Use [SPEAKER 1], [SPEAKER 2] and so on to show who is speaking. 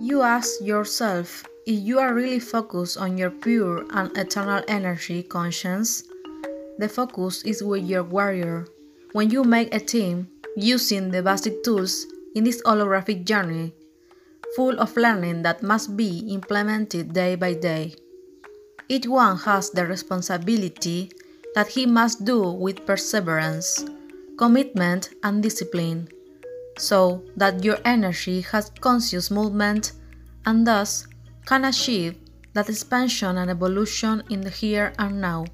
[SPEAKER 1] You ask yourself if you are really focused on your pure and eternal energy conscience. The focus is with your warrior. When you make a team using the basic tools in this holographic journey, full of learning that must be implemented day by day. Each one has the responsibility that he must do with perseverance, commitment, and discipline, so that your energy has conscious movement and thus can achieve that expansion and evolution in the here and now.